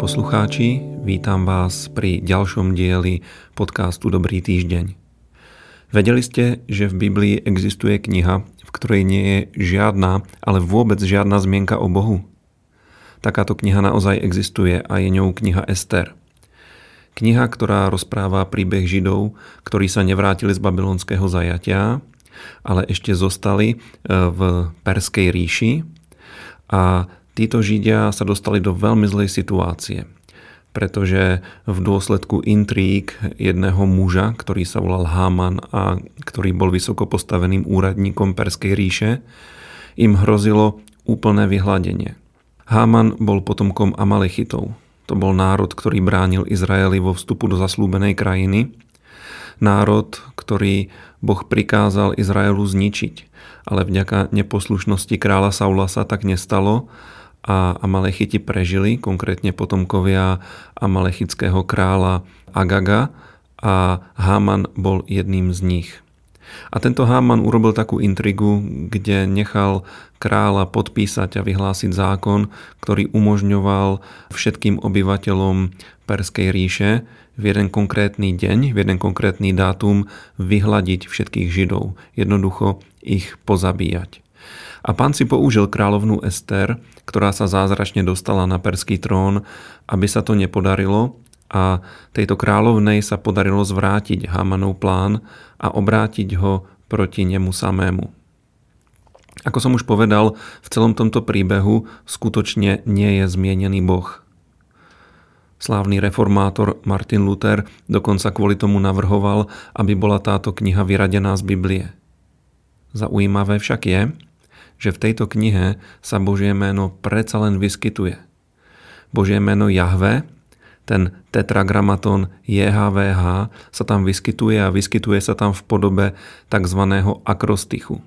Poslucháči, vítam vás pri ďalšom dieli podcastu Dobrý týždeň. Vedeli ste, že v Biblii existuje kniha, v ktorej nie je žiadna, ale vôbec žiadna zmienka o Bohu? Takáto kniha naozaj existuje a je ňou kniha Ester. Kniha, ktorá rozpráva príbeh Židov, ktorí sa nevrátili z babylonského zajatia, ale ešte zostali e, v Perskej ríši a títo Židia sa dostali do veľmi zlej situácie, pretože v dôsledku intrík jedného muža, ktorý sa volal Háman a ktorý bol vysoko postaveným úradníkom Perskej ríše, im hrozilo úplné vyhľadenie. Háman bol potomkom Amalechitov. To bol národ, ktorý bránil Izraeli vo vstupu do zaslúbenej krajiny. Národ, ktorý Boh prikázal Izraelu zničiť, ale vďaka neposlušnosti kráľa Saula sa tak nestalo a Amalechiti prežili, konkrétne potomkovia Amalechického kráľa Agaga a Háman bol jedným z nich. A tento Háman urobil takú intrigu, kde nechal kráľa podpísať a vyhlásiť zákon, ktorý umožňoval všetkým obyvateľom Perskej ríše v jeden konkrétny deň, v jeden konkrétny dátum vyhľadiť všetkých Židov. Jednoducho ich pozabíjať. A pán si použil kráľovnú Ester, ktorá sa zázračne dostala na perský trón, aby sa to nepodarilo a tejto kráľovnej sa podarilo zvrátiť Hamanov plán a obrátiť ho proti nemu samému. Ako som už povedal, v celom tomto príbehu skutočne nie je zmienený Boh. Slávny reformátor Martin Luther dokonca kvôli tomu navrhoval, aby bola táto kniha vyradená z Biblie. Zaujímavé však je, že v tejto knihe sa Božie meno predsa len vyskytuje. Božie meno Jahve, ten tetragramaton JHVH sa tam vyskytuje a vyskytuje sa tam v podobe tzv. akrostichu.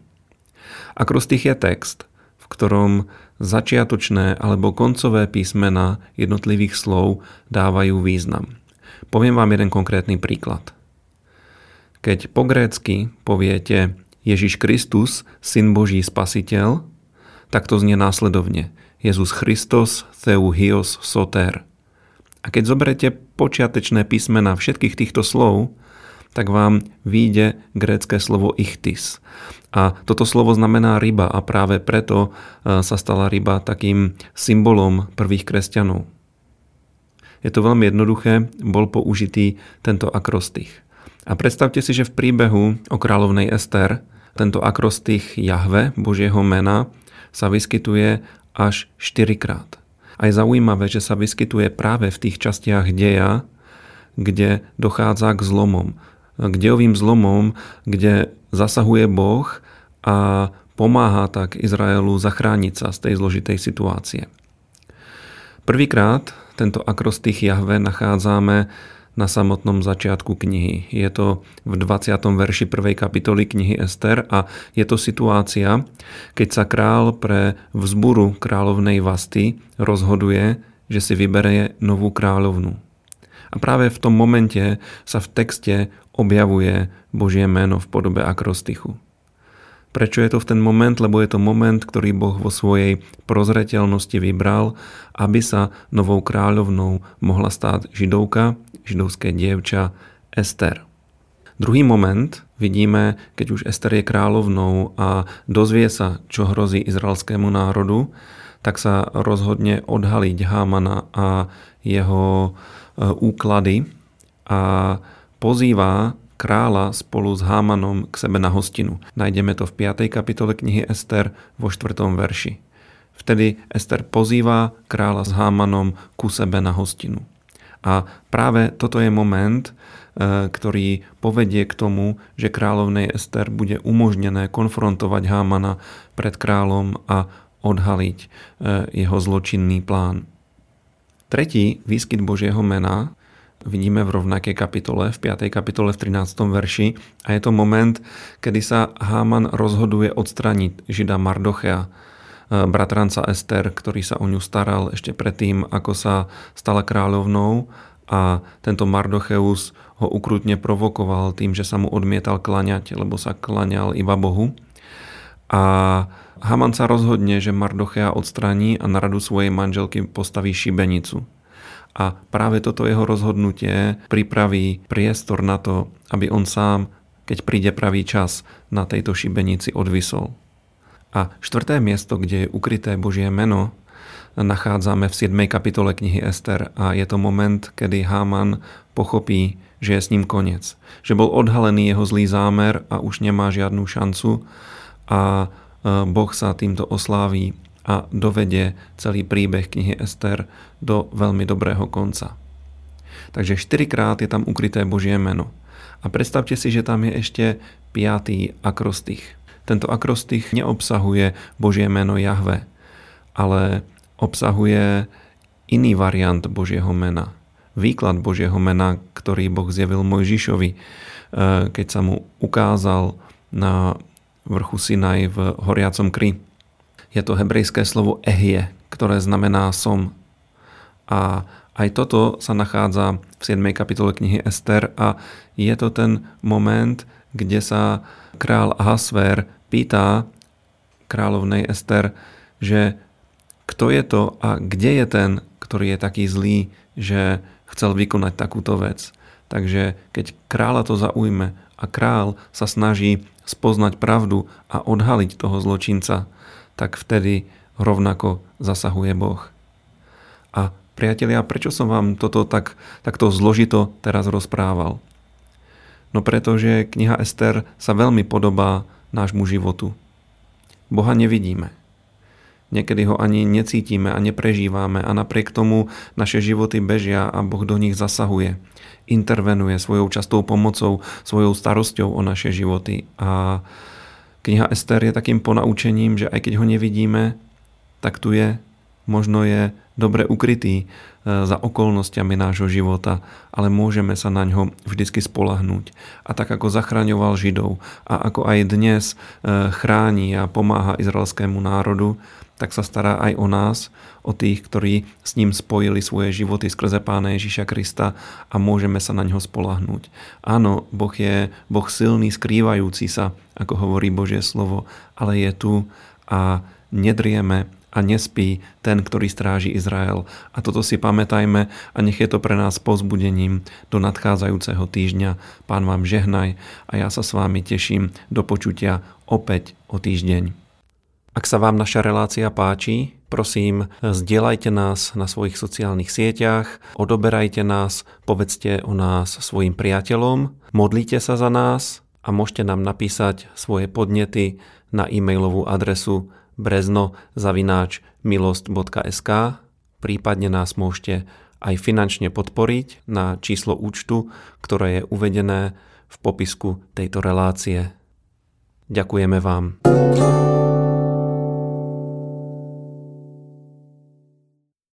Akrostich je text, v ktorom začiatočné alebo koncové písmena jednotlivých slov dávajú význam. Poviem vám jeden konkrétny príklad. Keď po grécky poviete Ježiš Kristus, Syn Boží Spasiteľ, tak to znie následovne. Jezus Christos, Theuhios Soter. A keď zoberete počiatečné písmena všetkých týchto slov, tak vám vyjde grécké slovo ichtis. A toto slovo znamená ryba a práve preto e, sa stala ryba takým symbolom prvých kresťanov. Je to veľmi jednoduché, bol použitý tento akrostich. A predstavte si, že v príbehu o kráľovnej Ester tento akrostich Jahve, Božieho mena, sa vyskytuje až 4 krát. A je zaujímavé, že sa vyskytuje práve v tých častiach deja, kde dochádza k zlomom. K dejovým zlomom, kde zasahuje Boh a pomáha tak Izraelu zachrániť sa z tej zložitej situácie. Prvýkrát tento akrostich Jahve nachádzame na samotnom začiatku knihy. Je to v 20. verši 1. kapitoly knihy Ester a je to situácia, keď sa král pre vzburu kráľovnej Vasty rozhoduje, že si vyberie novú kráľovnu. A práve v tom momente sa v texte objavuje Božie meno v podobe akrostichu. Prečo je to v ten moment? Lebo je to moment, ktorý Boh vo svojej prozreteľnosti vybral, aby sa novou kráľovnou mohla stáť židovka, židovské dievča Ester. Druhý moment vidíme, keď už Ester je kráľovnou a dozvie sa, čo hrozí izraelskému národu, tak sa rozhodne odhaliť Hámana a jeho e, úklady a pozýva kráľa spolu s Hámanom k sebe na hostinu. Nájdeme to v 5. kapitole knihy Ester vo 4. verši. Vtedy Ester pozýva kráľa s Hámanom ku sebe na hostinu. A práve toto je moment, e, ktorý povedie k tomu, že kráľovnej Ester bude umožnené konfrontovať Hámana pred kráľom a odhaliť e, jeho zločinný plán. Tretí výskyt Božieho mena vidíme v rovnakej kapitole, v 5. kapitole v 13. verši a je to moment, kedy sa Háman rozhoduje odstraniť žida Mardochea, e, bratranca Ester, ktorý sa o ňu staral ešte predtým, ako sa stala kráľovnou a tento Mardocheus ho ukrutne provokoval tým, že sa mu odmietal klaňať, lebo sa klaňal iba Bohu. A Haman sa rozhodne, že Mardochea odstraní a na radu svojej manželky postaví šibenicu A práve toto jeho rozhodnutie pripraví priestor na to, aby on sám, keď príde pravý čas, na tejto šibenici odvisol. A štvrté miesto, kde je ukryté Božie meno, nachádzame v 7. kapitole knihy Ester a je to moment, kedy Haman pochopí, že je s ním koniec. Že bol odhalený jeho zlý zámer a už nemá žiadnu šancu a e, Boh sa týmto osláví a dovedie celý príbeh knihy Ester do veľmi dobrého konca. Takže štyrikrát je tam ukryté Božie meno. A predstavte si, že tam je ešte piatý akrostich. Tento akrostich neobsahuje Božie meno Jahve, ale obsahuje iný variant Božieho mena. Výklad Božieho mena, ktorý Boh zjavil Mojžišovi, e, keď sa mu ukázal na vrchu Sinaj v horiacom kry. Je to hebrejské slovo ehie, ktoré znamená som. A aj toto sa nachádza v 7. kapitole knihy Ester a je to ten moment, kde sa král Ahasver pýta kráľovnej Ester, že kto je to a kde je ten, ktorý je taký zlý, že chcel vykonať takúto vec. Takže keď kráľa to zaujme a král sa snaží spoznať pravdu a odhaliť toho zločinca, tak vtedy rovnako zasahuje Boh. A priatelia, prečo som vám toto tak, takto zložito teraz rozprával? No pretože kniha Ester sa veľmi podobá nášmu životu. Boha nevidíme. Niekedy ho ani necítime a neprežívame a napriek tomu naše životy bežia a Boh do nich zasahuje. Intervenuje svojou častou pomocou, svojou starosťou o naše životy. A kniha Ester je takým ponaučením, že aj keď ho nevidíme, tak tu je, možno je dobre ukrytý e, za okolnostiami nášho života, ale môžeme sa na ňo vždycky spolahnúť. A tak ako zachraňoval Židov a ako aj dnes e, chráni a pomáha izraelskému národu, tak sa stará aj o nás, o tých, ktorí s ním spojili svoje životy skrze Pána Ježiša Krista a môžeme sa na ňo spolahnúť. Áno, Boh je Boh silný, skrývajúci sa, ako hovorí Božie slovo, ale je tu a nedrieme a nespí ten, ktorý stráži Izrael. A toto si pamätajme a nech je to pre nás pozbudením do nadchádzajúceho týždňa. Pán vám žehnaj a ja sa s vámi teším do počutia opäť o týždeň. Ak sa vám naša relácia páči, prosím, zdieľajte nás na svojich sociálnych sieťach, odoberajte nás, povedzte o nás svojim priateľom, modlite sa za nás a môžete nám napísať svoje podnety na e-mailovú adresu brezno.milost.sk prípadne nás môžete aj finančne podporiť na číslo účtu, ktoré je uvedené v popisku tejto relácie. Ďakujeme vám.